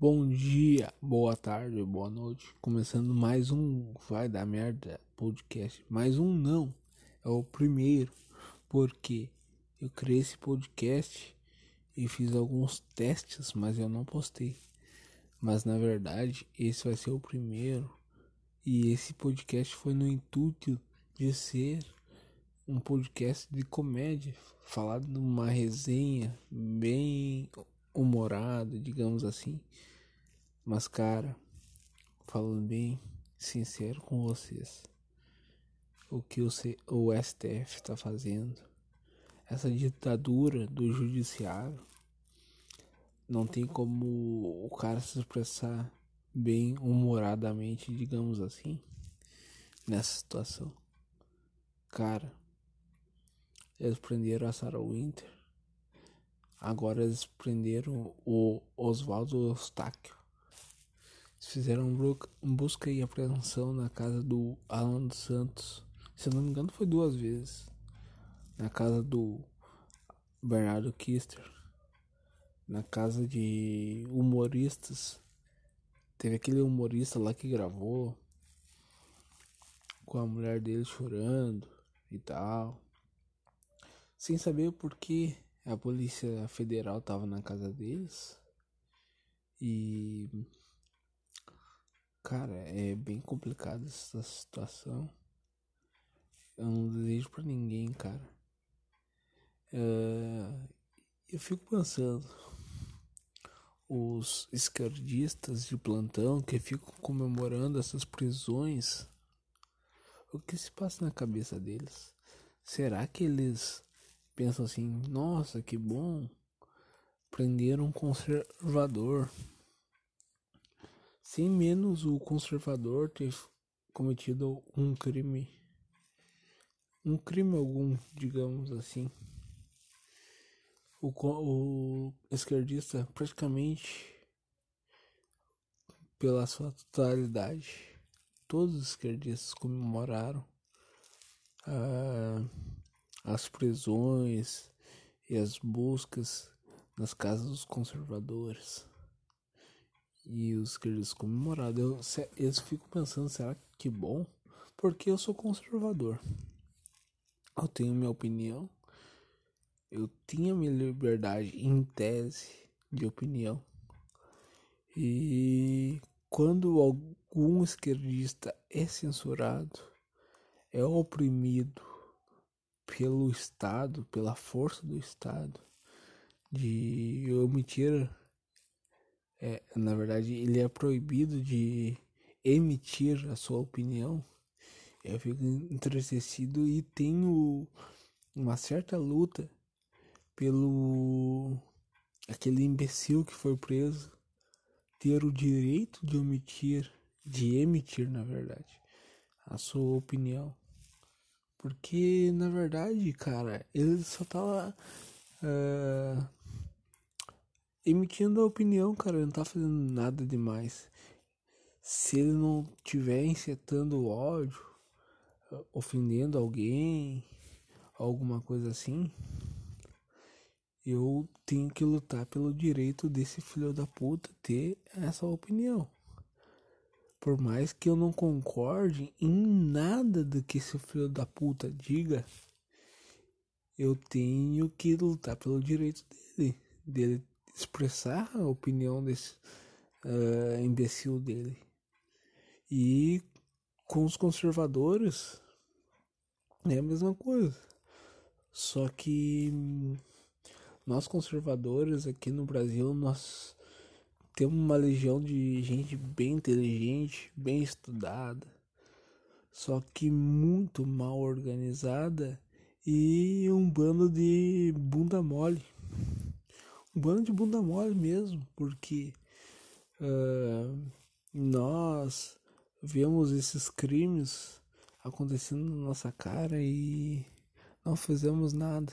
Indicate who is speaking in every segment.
Speaker 1: Bom dia, boa tarde, boa noite. Começando mais um Vai Dar Merda podcast. Mais um não, é o primeiro, porque eu criei esse podcast e fiz alguns testes, mas eu não postei. Mas na verdade, esse vai ser o primeiro. E esse podcast foi no intuito de ser um podcast de comédia, falar de uma resenha bem humorada, digamos assim. Mas, cara, falando bem sincero com vocês, o que o, C o STF está fazendo, essa ditadura do judiciário, não tem como o cara se expressar bem humoradamente, digamos assim, nessa situação. Cara, eles prenderam a Sarah Winter. Agora eles prenderam o Oswaldo Eustáquio. Fizeram busca e apreensão na casa do Alan dos Santos. Se eu não me engano, foi duas vezes. Na casa do Bernardo Kister. Na casa de humoristas. Teve aquele humorista lá que gravou. Com a mulher dele chorando e tal. Sem saber por que a Polícia Federal tava na casa deles. E Cara, é bem complicado essa situação. Eu não desejo pra ninguém, cara. Uh, eu fico pensando, os esquerdistas de plantão que ficam comemorando essas prisões, o que se passa na cabeça deles? Será que eles pensam assim, nossa, que bom, prenderam um conservador? sem menos o conservador ter cometido um crime, um crime algum, digamos assim. O, o esquerdista praticamente pela sua totalidade, todos os esquerdistas comemoraram ah, as prisões e as buscas nas casas dos conservadores e os queridos comemorados. Eu, eu fico pensando, será que bom? Porque eu sou conservador. Eu tenho minha opinião. Eu tinha minha liberdade em tese de opinião. E quando algum esquerdista é censurado, é oprimido pelo Estado, pela força do Estado, de omitir é, na verdade, ele é proibido de emitir a sua opinião. Eu fico entristecido e tenho uma certa luta pelo aquele imbecil que foi preso ter o direito de omitir, de emitir, na verdade, a sua opinião. Porque, na verdade, cara, ele só tava uh, emitindo a opinião, cara, ele não tá fazendo nada demais. Se ele não tiver incitando ódio, ofendendo alguém, alguma coisa assim, eu tenho que lutar pelo direito desse filho da puta ter essa opinião. Por mais que eu não concorde em nada do que esse filho da puta diga, eu tenho que lutar pelo direito dele, dele expressar a opinião desse uh, imbecil dele. E com os conservadores é a mesma coisa. Só que nós conservadores aqui no Brasil, nós temos uma legião de gente bem inteligente, bem estudada, só que muito mal organizada e um bando de bunda mole bando de bunda mole mesmo, porque uh, nós vemos esses crimes acontecendo na nossa cara e não fizemos nada.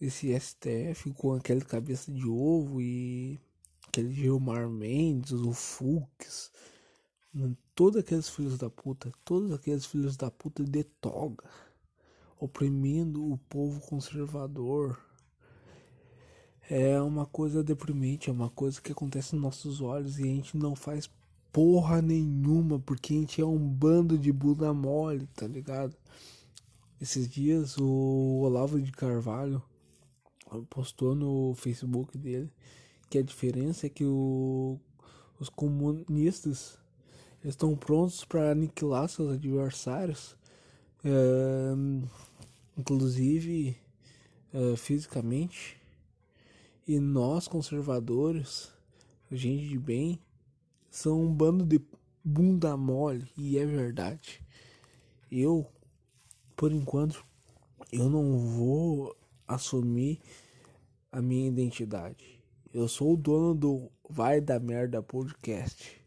Speaker 1: Esse STF com aquele cabeça de ovo e aquele Gilmar Mendes, o Fux, todos aqueles filhos da puta, todos aqueles filhos da puta de toga, oprimindo o povo conservador é uma coisa deprimente, é uma coisa que acontece nos nossos olhos e a gente não faz porra nenhuma porque a gente é um bando de bunda mole, tá ligado? Esses dias o Olavo de Carvalho postou no Facebook dele que a diferença é que o, os comunistas estão prontos para aniquilar seus adversários, é, inclusive é, fisicamente, e nós conservadores, gente de bem, são um bando de bunda mole e é verdade. Eu, por enquanto, eu não vou assumir a minha identidade. Eu sou o dono do Vai da Merda Podcast,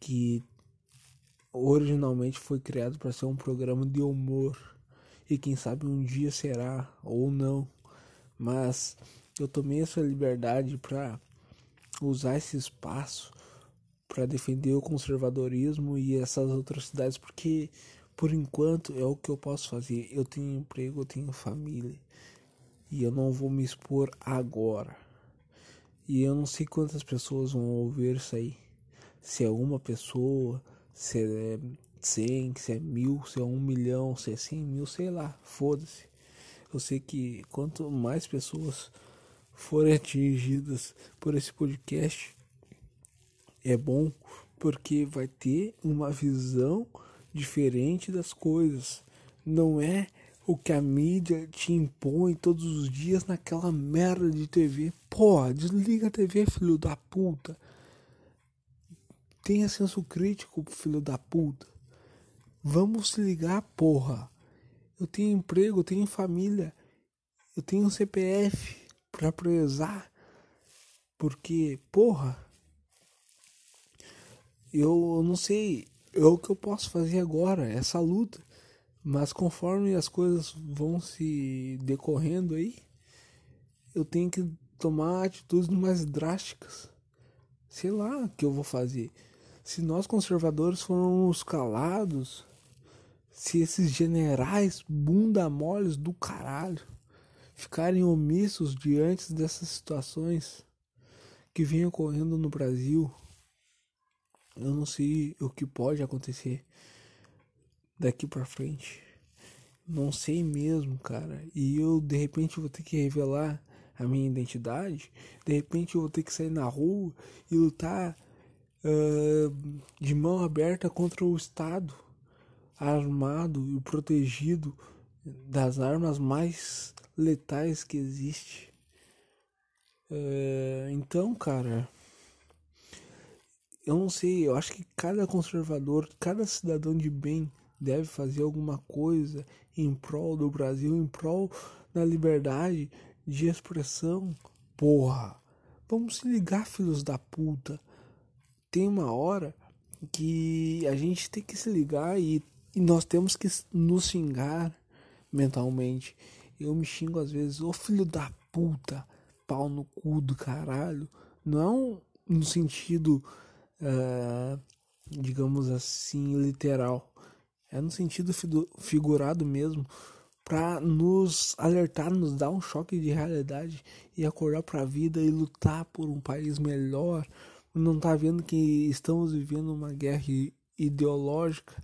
Speaker 1: que originalmente foi criado para ser um programa de humor e quem sabe um dia será ou não. Mas eu tomei essa liberdade para usar esse espaço para defender o conservadorismo e essas atrocidades porque por enquanto é o que eu posso fazer. Eu tenho emprego, eu tenho família e eu não vou me expor agora. E eu não sei quantas pessoas vão ouvir isso aí. Se é uma pessoa, se é cem, se é mil, se é um milhão, se é cem mil, sei lá, foda-se. Eu sei que quanto mais pessoas forem atingidas por esse podcast, é bom porque vai ter uma visão diferente das coisas. Não é o que a mídia te impõe todos os dias naquela merda de TV. Porra, desliga a TV, filho da puta. Tenha senso crítico, filho da puta. Vamos se ligar, porra. Eu tenho emprego, eu tenho família, eu tenho um CPF pra prezar. Porque, porra, eu não sei, é o que eu posso fazer agora, essa luta. Mas conforme as coisas vão se decorrendo aí, eu tenho que tomar atitudes mais drásticas. Sei lá o que eu vou fazer. Se nós conservadores formos calados, se esses generais bunda moles do caralho ficarem omissos diante dessas situações que vêm ocorrendo no Brasil, eu não sei o que pode acontecer daqui para frente. Não sei mesmo, cara. E eu de repente vou ter que revelar a minha identidade. De repente eu vou ter que sair na rua e lutar uh, de mão aberta contra o Estado, armado e protegido das armas mais letais que existe. Uh, então, cara, eu não sei. Eu acho que cada conservador, cada cidadão de bem deve fazer alguma coisa em prol do Brasil, em prol da liberdade de expressão. Porra, vamos se ligar, filhos da puta. Tem uma hora que a gente tem que se ligar e, e nós temos que nos xingar mentalmente. Eu me xingo às vezes, ô filho da puta, pau no cu do caralho. Não no sentido, uh, digamos assim, literal é no sentido figurado mesmo, para nos alertar, nos dar um choque de realidade e acordar para a vida e lutar por um país melhor. Não tá vendo que estamos vivendo uma guerra ideológica,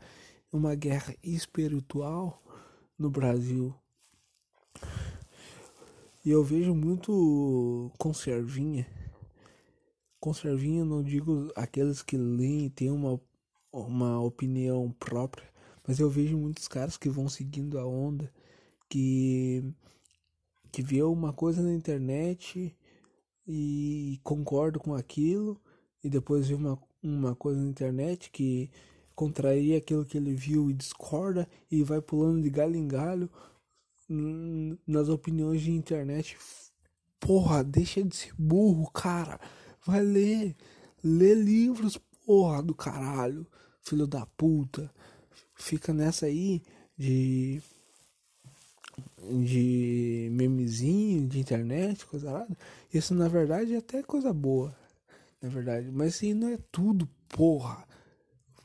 Speaker 1: uma guerra espiritual no Brasil. E eu vejo muito conservinha. Conservinha, não digo aqueles que leem e têm uma, uma opinião própria, mas eu vejo muitos caras que vão seguindo a onda, que que vê uma coisa na internet e concorda com aquilo e depois vê uma, uma coisa na internet que contraria aquilo que ele viu e discorda e vai pulando de galho em galho nas opiniões de internet. Porra, deixa de ser burro, cara. Vai ler. Lê livros, porra do caralho. Filho da puta fica nessa aí de de memezinho de internet, coisa lá. Isso na verdade é até coisa boa, na verdade. Mas isso não é tudo, porra.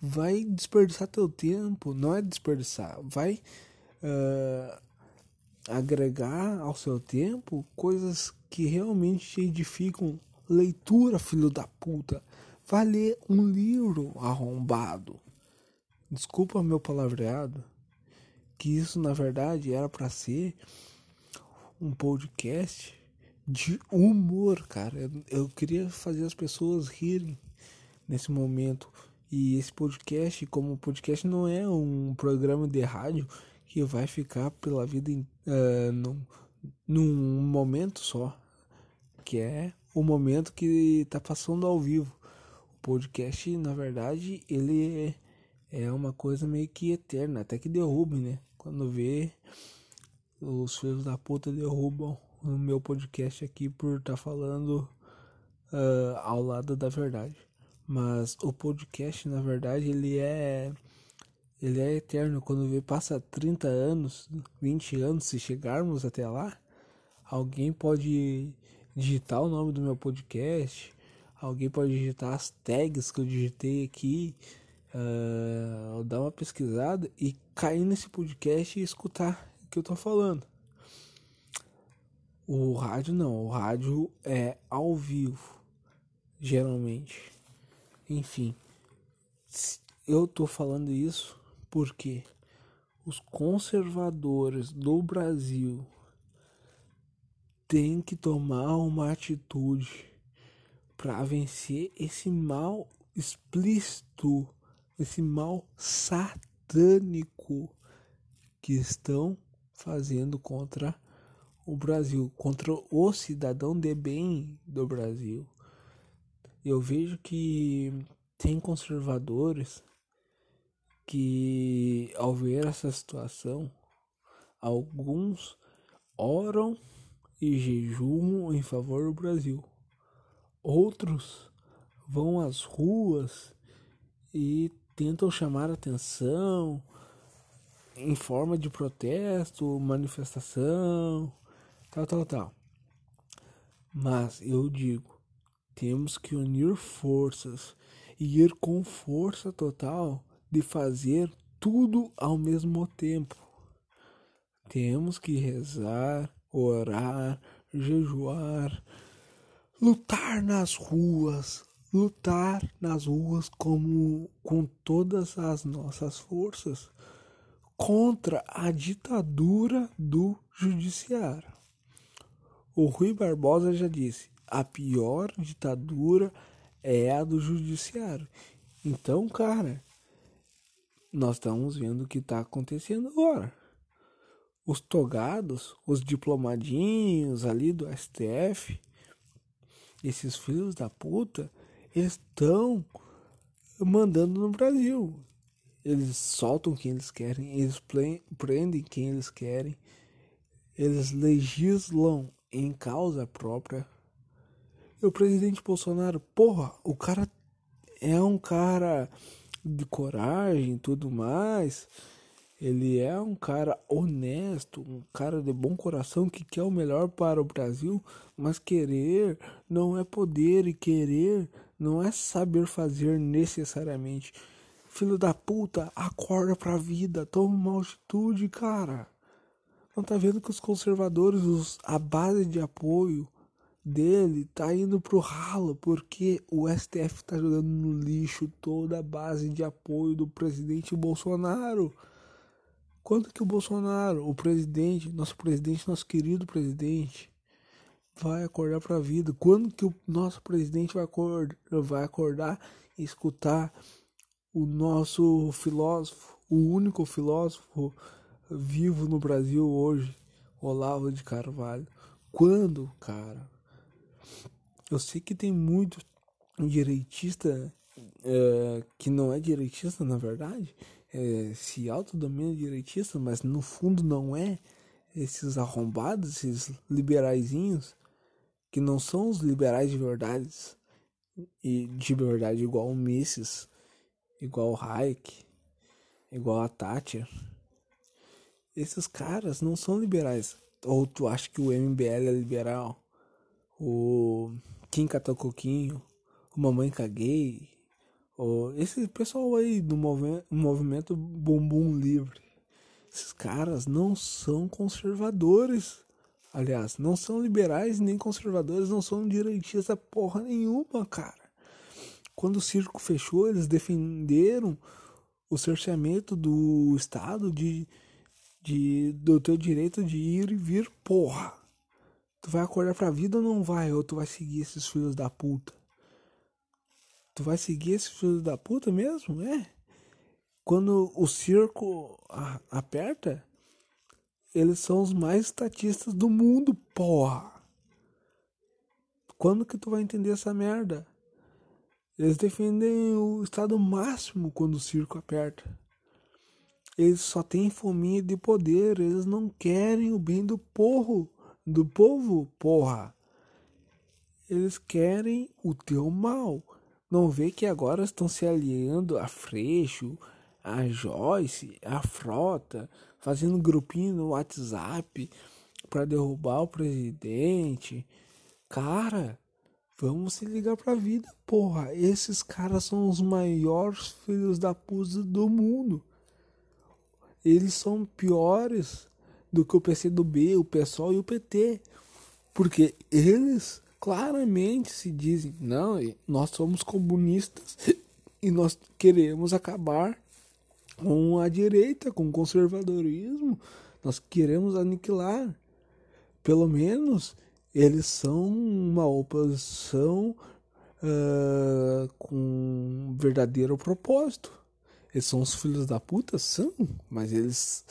Speaker 1: Vai desperdiçar teu tempo, não é desperdiçar, vai uh, agregar ao seu tempo coisas que realmente te edificam. Leitura, filho da puta. Vai ler um livro arrombado. Desculpa meu palavreado. Que isso na verdade era para ser um podcast de humor, cara. Eu, eu queria fazer as pessoas rirem nesse momento. E esse podcast, como podcast não é um programa de rádio que vai ficar pela vida uh, num, num momento só, que é o momento que está passando ao vivo. O podcast, na verdade, ele é, é uma coisa meio que eterna, até que derrube, né? Quando vê, os filhos da puta derrubam o meu podcast aqui por estar tá falando uh, ao lado da verdade. Mas o podcast, na verdade, ele é ele é eterno. Quando vê passa 30 anos, 20 anos, se chegarmos até lá, alguém pode digitar o nome do meu podcast, alguém pode digitar as tags que eu digitei aqui, uh, dar uma pesquisada e cair nesse podcast e escutar o que eu tô falando. O rádio não, o rádio é ao vivo, geralmente. Enfim, eu tô falando isso porque os conservadores do Brasil têm que tomar uma atitude para vencer esse mal explícito, esse mal satânico que estão fazendo contra o Brasil, contra o cidadão de bem do Brasil eu vejo que tem conservadores que, ao ver essa situação, alguns oram e jejumam em favor do Brasil. Outros vão às ruas e tentam chamar atenção em forma de protesto, manifestação, tal, tal, tal. Mas eu digo, temos que unir forças e ir com força total de fazer tudo ao mesmo tempo. Temos que rezar, orar, jejuar, lutar nas ruas, lutar nas ruas como com todas as nossas forças contra a ditadura do judiciário. O Rui Barbosa já disse: a pior ditadura é a do judiciário. Então, cara, nós estamos vendo o que está acontecendo agora. Os togados, os diplomadinhos ali do STF, esses filhos da puta, estão mandando no Brasil. Eles soltam quem eles querem, eles prendem quem eles querem, eles legislam em causa própria o presidente Bolsonaro, porra, o cara é um cara de coragem e tudo mais. Ele é um cara honesto, um cara de bom coração que quer o melhor para o Brasil, mas querer não é poder e querer não é saber fazer necessariamente. Filho da puta, acorda pra vida, toma uma atitude, cara. Não tá vendo que os conservadores, os, a base de apoio, dele tá indo pro ralo porque o STF tá jogando no lixo toda a base de apoio do presidente Bolsonaro. Quando que o Bolsonaro, o presidente, nosso presidente, nosso querido presidente, vai acordar para a vida? Quando que o nosso presidente vai acordar, vai acordar e escutar o nosso filósofo, o único filósofo vivo no Brasil hoje, Olavo de Carvalho? Quando, cara? Eu sei que tem muito direitista é, que não é direitista, na verdade, é, se autodomina direitista, mas no fundo não é. Esses arrombados, esses liberaizinhos, que não são os liberais de verdade, e de verdade igual o Mises, igual o Hayek, igual a Thatcher. Esses caras não são liberais. Ou tu acha que o MBL é liberal? o Kim Catacoquinho, o Mamãe Caguei, o, esse pessoal aí do movi movimento Bumbum Livre. Esses caras não são conservadores. Aliás, não são liberais nem conservadores, não são direitistas porra nenhuma, cara. Quando o circo fechou, eles defenderam o cerceamento do Estado de, de, do teu direito de ir e vir, porra. Tu vai acordar pra vida ou não vai? Ou tu vai seguir esses filhos da puta? Tu vai seguir esses filhos da puta mesmo? É. Quando o circo aperta, eles são os mais estatistas do mundo, porra. Quando que tu vai entender essa merda? Eles defendem o estado máximo quando o circo aperta. Eles só têm fominha de poder, eles não querem o bem do povo, do povo, porra. Eles querem o teu mal. Não vê que agora estão se aliando a Freixo, a Joyce, a Frota, fazendo grupinho no WhatsApp para derrubar o presidente. Cara, Vamos se ligar pra vida, porra. Esses caras são os maiores filhos da puta do mundo. Eles são piores do que o PCdoB, o PSOL e o PT. Porque eles claramente se dizem: não, nós somos comunistas e nós queremos acabar com a direita, com o conservadorismo. Nós queremos aniquilar. Pelo menos eles são uma oposição uh, com um verdadeiro propósito. Eles são os filhos da puta? São, mas eles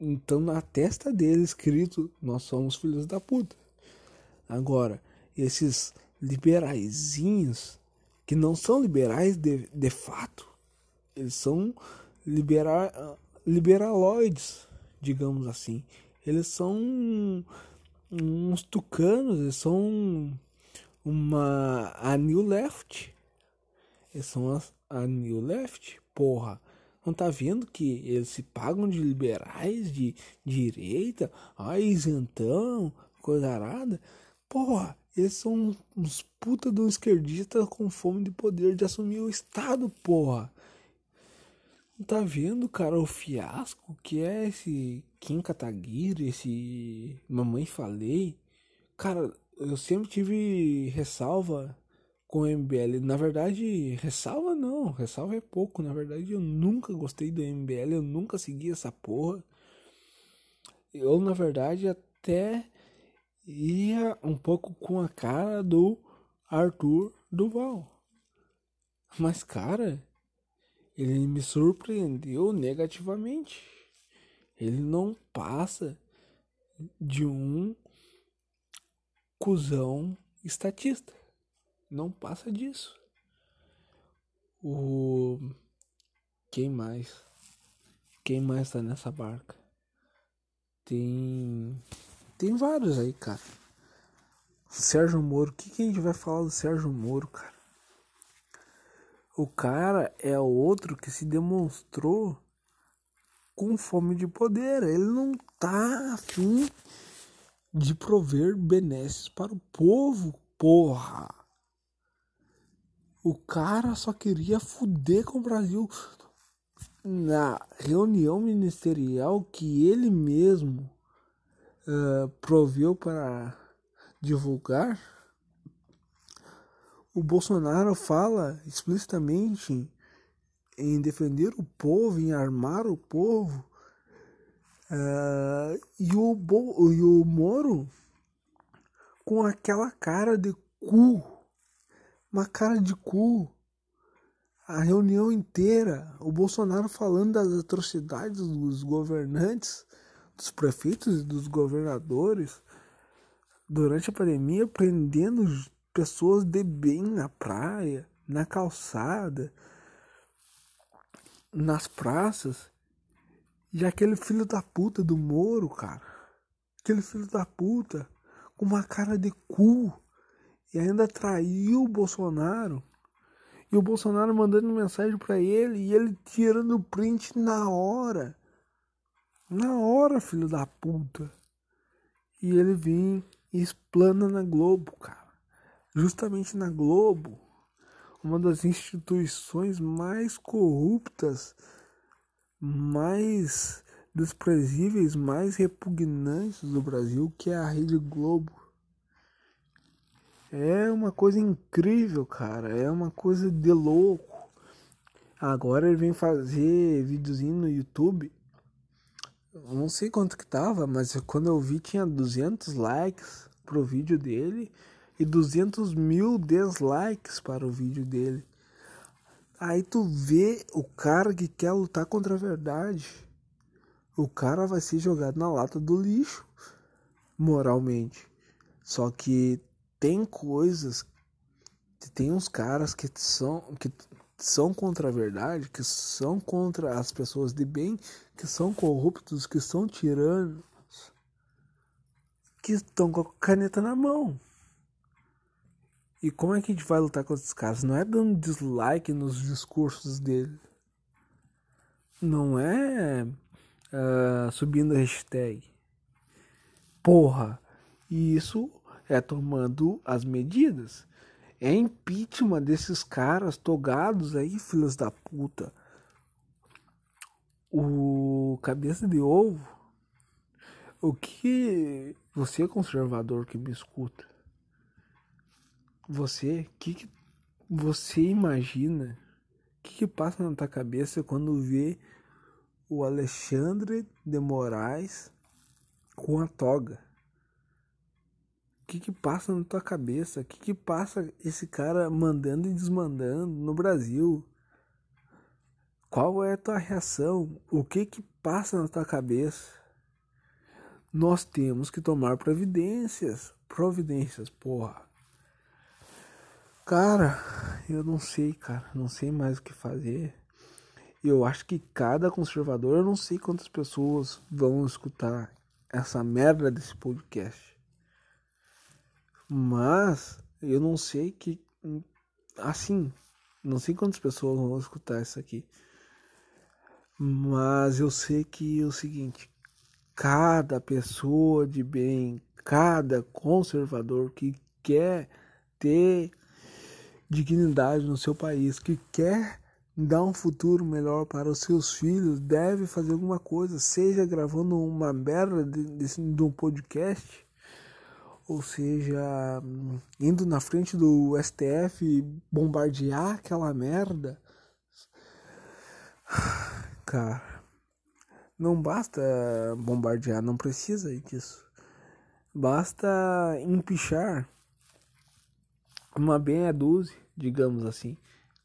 Speaker 1: estão na testa deles escrito: Nós somos filhos da puta. Agora, esses liberaizinhos, que não são liberais de, de fato, eles são libera, liberaloides, digamos assim. Eles são uns tucanos, eles são uma a New Left. Eles são a, a New Left, porra. Não tá vendo que eles se pagam de liberais, de, de direita, ai, isentão, coisa arada? Porra, eles são uns puta um esquerdista com fome de poder de assumir o Estado, porra. Tá vendo, cara, o fiasco que é esse Kim Kataguiri, esse Mamãe Falei? Cara, eu sempre tive ressalva com o MBL. Na verdade, ressalva não, ressalva é pouco. Na verdade, eu nunca gostei do MBL, eu nunca segui essa porra. Eu, na verdade, até ia um pouco com a cara do Arthur Duval. Mas, cara, ele me surpreendeu negativamente. Ele não passa de um cuzão estatista. Não passa disso. O quem mais? Quem mais tá nessa barca? Tem tem vários aí, cara. Sérgio Moro, o que, que a gente vai falar do Sérgio Moro, cara? O cara é outro que se demonstrou com fome de poder. Ele não tá afim de prover benesses para o povo, porra. O cara só queria fuder com o Brasil. Na reunião ministerial que ele mesmo uh, proveu para divulgar, o Bolsonaro fala explicitamente em defender o povo, em armar o povo. Uh, e, o Bo e o Moro com aquela cara de cu, uma cara de cu. A reunião inteira, o Bolsonaro falando das atrocidades dos governantes, dos prefeitos e dos governadores durante a pandemia, prendendo pessoas de bem na praia, na calçada, nas praças. E aquele filho da puta do Moro, cara. Aquele filho da puta com uma cara de cu. E ainda traiu o Bolsonaro. E o Bolsonaro mandando mensagem para ele e ele tirando print na hora. Na hora, filho da puta. E ele vem e explana na Globo, cara justamente na Globo, uma das instituições mais corruptas, mais desprezíveis mais repugnantes do Brasil, que é a Rede Globo. É uma coisa incrível, cara. É uma coisa de louco. Agora ele vem fazer videozinho no YouTube. Não sei quanto que tava, mas quando eu vi tinha 200 likes pro vídeo dele e 200 mil dislikes para o vídeo dele. Aí tu vê o cara que quer lutar contra a verdade. O cara vai ser jogado na lata do lixo, moralmente. Só que tem coisas, tem uns caras que são que são contra a verdade, que são contra as pessoas de bem, que são corruptos, que são tiranos, que estão com a caneta na mão. E como é que a gente vai lutar com esses caras? Não é dando dislike nos discursos dele. Não é uh, subindo hashtag. Porra. E isso é tomando as medidas. É impeachment desses caras togados aí, filhos da puta. O cabeça de ovo. O que você conservador que me escuta? Você, que, que você imagina? O que, que passa na tua cabeça quando vê o Alexandre de Moraes com a toga? que que passa na tua cabeça? O que que passa esse cara mandando e desmandando no Brasil? Qual é a tua reação? O que que passa na tua cabeça? Nós temos que tomar providências. Providências, porra. Cara, eu não sei, cara. Não sei mais o que fazer. Eu acho que cada conservador, eu não sei quantas pessoas vão escutar essa merda desse podcast. Mas eu não sei que. Assim, não sei quantas pessoas vão escutar isso aqui. Mas eu sei que é o seguinte: cada pessoa de bem, cada conservador que quer ter dignidade no seu país, que quer dar um futuro melhor para os seus filhos, deve fazer alguma coisa, seja gravando uma merda de, de, de um podcast ou seja, indo na frente do STF bombardear aquela merda. Cara, não basta bombardear, não precisa disso. Basta empichar uma meia dúzia, digamos assim.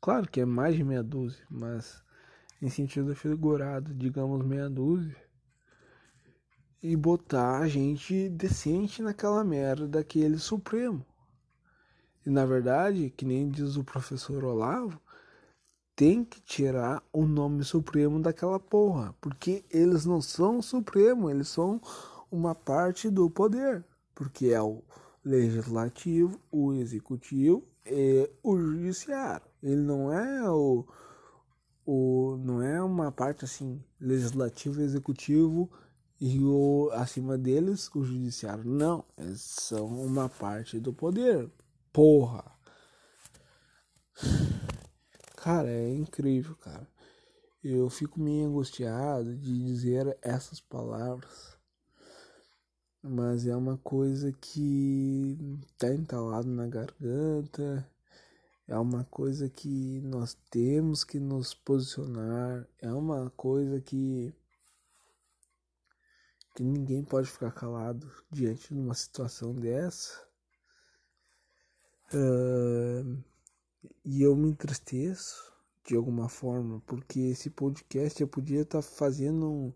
Speaker 1: Claro que é mais de meia dúzia, mas em sentido figurado, digamos meia dúzia e botar a gente decente naquela merda daquele Supremo. E na verdade, que nem diz o professor Olavo, tem que tirar o nome Supremo daquela porra, porque eles não são Supremo, eles são uma parte do poder, porque é o legislativo, o executivo e o judiciário. Ele não é o, o não é uma parte assim legislativo, executivo e o acima deles o judiciário. Não, eles são uma parte do poder. Porra. Cara, é incrível, cara. Eu fico meio angustiado de dizer essas palavras. Mas é uma coisa que tá entalado na garganta. É uma coisa que nós temos que nos posicionar. É uma coisa que que ninguém pode ficar calado diante de uma situação dessa. Uh, e eu me entristeço de alguma forma, porque esse podcast eu podia estar tá fazendo um,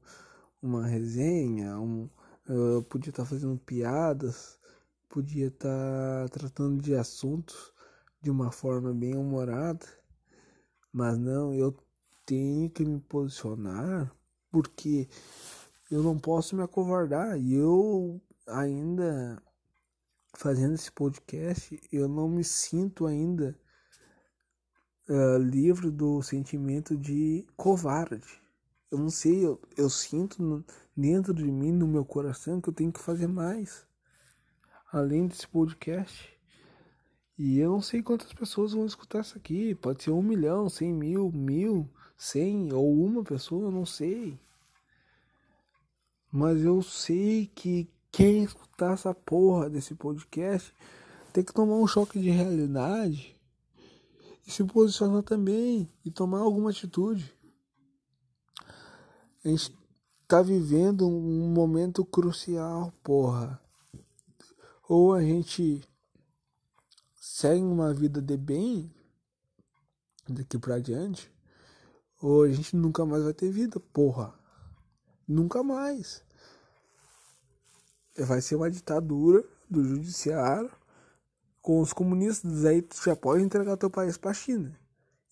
Speaker 1: uma resenha, um, eu podia estar tá fazendo piadas, podia estar tá tratando de assuntos de uma forma bem humorada, mas não, eu tenho que me posicionar porque eu não posso me acovardar. E eu ainda fazendo esse podcast, eu não me sinto ainda uh, livre do sentimento de covarde. Eu não sei, eu, eu sinto dentro de mim, no meu coração, que eu tenho que fazer mais. Além desse podcast. E eu não sei quantas pessoas vão escutar isso aqui. Pode ser um milhão, cem mil, mil, cem ou uma pessoa, eu não sei. Mas eu sei que quem escutar essa porra desse podcast tem que tomar um choque de realidade e se posicionar também e tomar alguma atitude. A gente tá vivendo um momento crucial, porra. Ou a gente segue uma vida de bem daqui pra diante, ou a gente nunca mais vai ter vida, porra. Nunca mais. Vai ser uma ditadura do judiciário com os comunistas. Aí tu já pode entregar teu país pra China.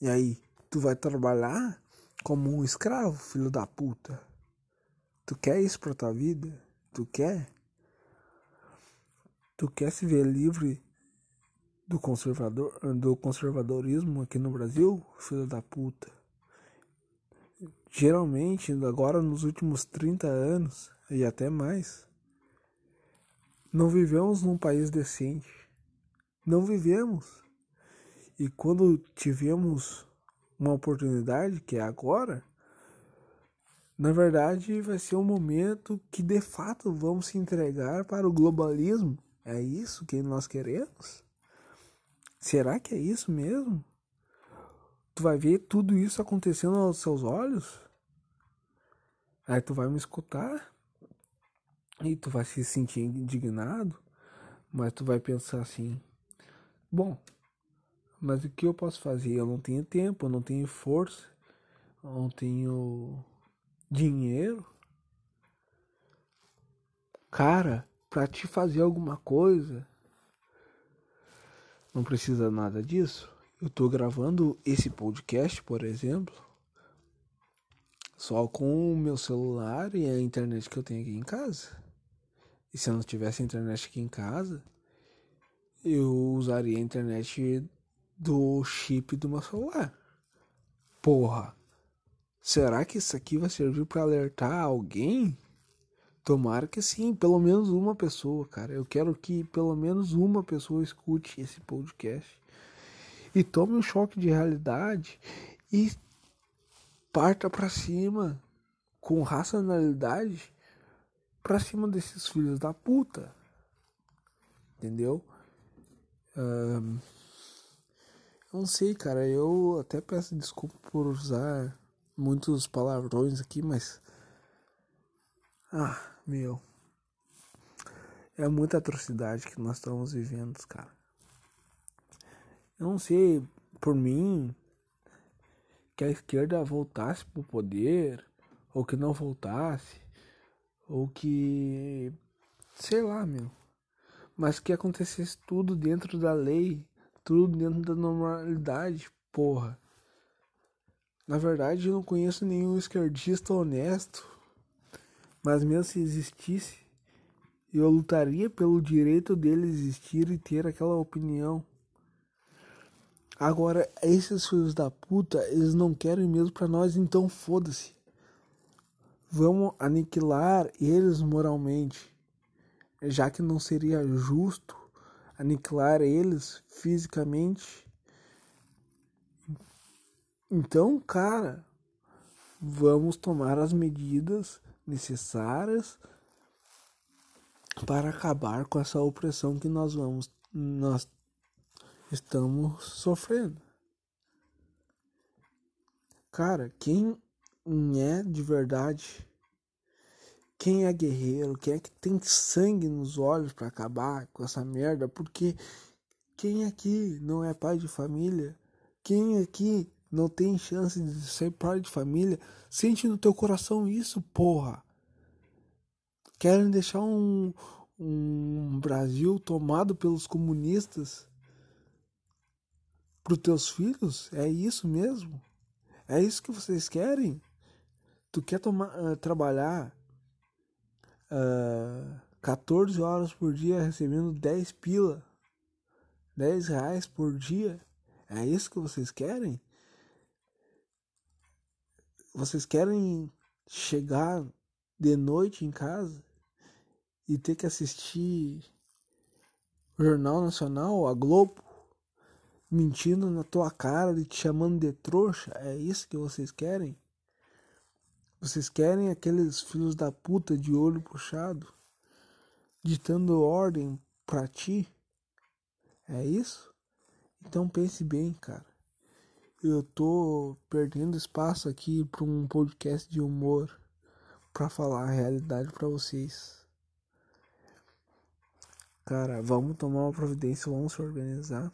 Speaker 1: E aí, tu vai trabalhar como um escravo, filho da puta. Tu quer isso pra tua vida? Tu quer? Tu quer se ver livre do conservador do conservadorismo aqui no Brasil, filho da puta? Geralmente, agora nos últimos 30 anos e até mais, não vivemos num país decente. Não vivemos. E quando tivemos uma oportunidade, que é agora, na verdade vai ser um momento que de fato vamos se entregar para o globalismo. É isso que nós queremos? Será que é isso mesmo? Tu vai ver tudo isso acontecendo aos seus olhos? Aí tu vai me escutar e tu vai se sentir indignado, mas tu vai pensar assim: bom, mas o que eu posso fazer? Eu não tenho tempo, eu não tenho força, eu não tenho dinheiro. Cara, para te fazer alguma coisa, não precisa nada disso. Eu tô gravando esse podcast, por exemplo, só com o meu celular e a internet que eu tenho aqui em casa. E se eu não tivesse internet aqui em casa, eu usaria a internet do chip do meu celular. Porra. Será que isso aqui vai servir para alertar alguém? Tomara que sim, pelo menos uma pessoa, cara. Eu quero que pelo menos uma pessoa escute esse podcast e tome um choque de realidade e parta para cima com racionalidade para cima desses filhos da puta. Entendeu? Eu não sei, cara. Eu até peço desculpa por usar muitos palavrões aqui, mas. Ah, meu. É muita atrocidade que nós estamos vivendo, cara. Eu não sei, por mim, que a esquerda voltasse pro poder, ou que não voltasse, ou que. sei lá, meu. Mas que acontecesse tudo dentro da lei, tudo dentro da normalidade, porra. Na verdade, eu não conheço nenhum esquerdista honesto, mas mesmo se existisse, eu lutaria pelo direito dele existir e ter aquela opinião. Agora, esses filhos da puta, eles não querem mesmo para nós, então foda-se. Vamos aniquilar eles moralmente, já que não seria justo aniquilar eles fisicamente. Então, cara, vamos tomar as medidas necessárias para acabar com essa opressão que nós vamos nós estamos sofrendo. Cara, quem é de verdade, quem é guerreiro, quem é que tem sangue nos olhos para acabar com essa merda, porque quem aqui não é pai de família, quem aqui não tem chance de ser pai de família, sente no teu coração isso, porra. Querem deixar um, um Brasil tomado pelos comunistas para os teus filhos? É isso mesmo? É isso que vocês querem? Tu quer tomar, uh, trabalhar uh, eh, 14 horas por dia recebendo 10 pila, 10 reais por dia? É isso que vocês querem? Vocês querem chegar de noite em casa e ter que assistir o Jornal Nacional, a Globo, mentindo na tua cara e te chamando de trouxa? É isso que vocês querem? Vocês querem aqueles filhos da puta de olho puxado ditando ordem pra ti? É isso? Então pense bem, cara. Eu tô perdendo espaço aqui para um podcast de humor para falar a realidade para vocês. Cara, vamos tomar uma providência, vamos se organizar.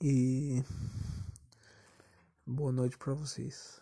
Speaker 1: E boa noite para vocês.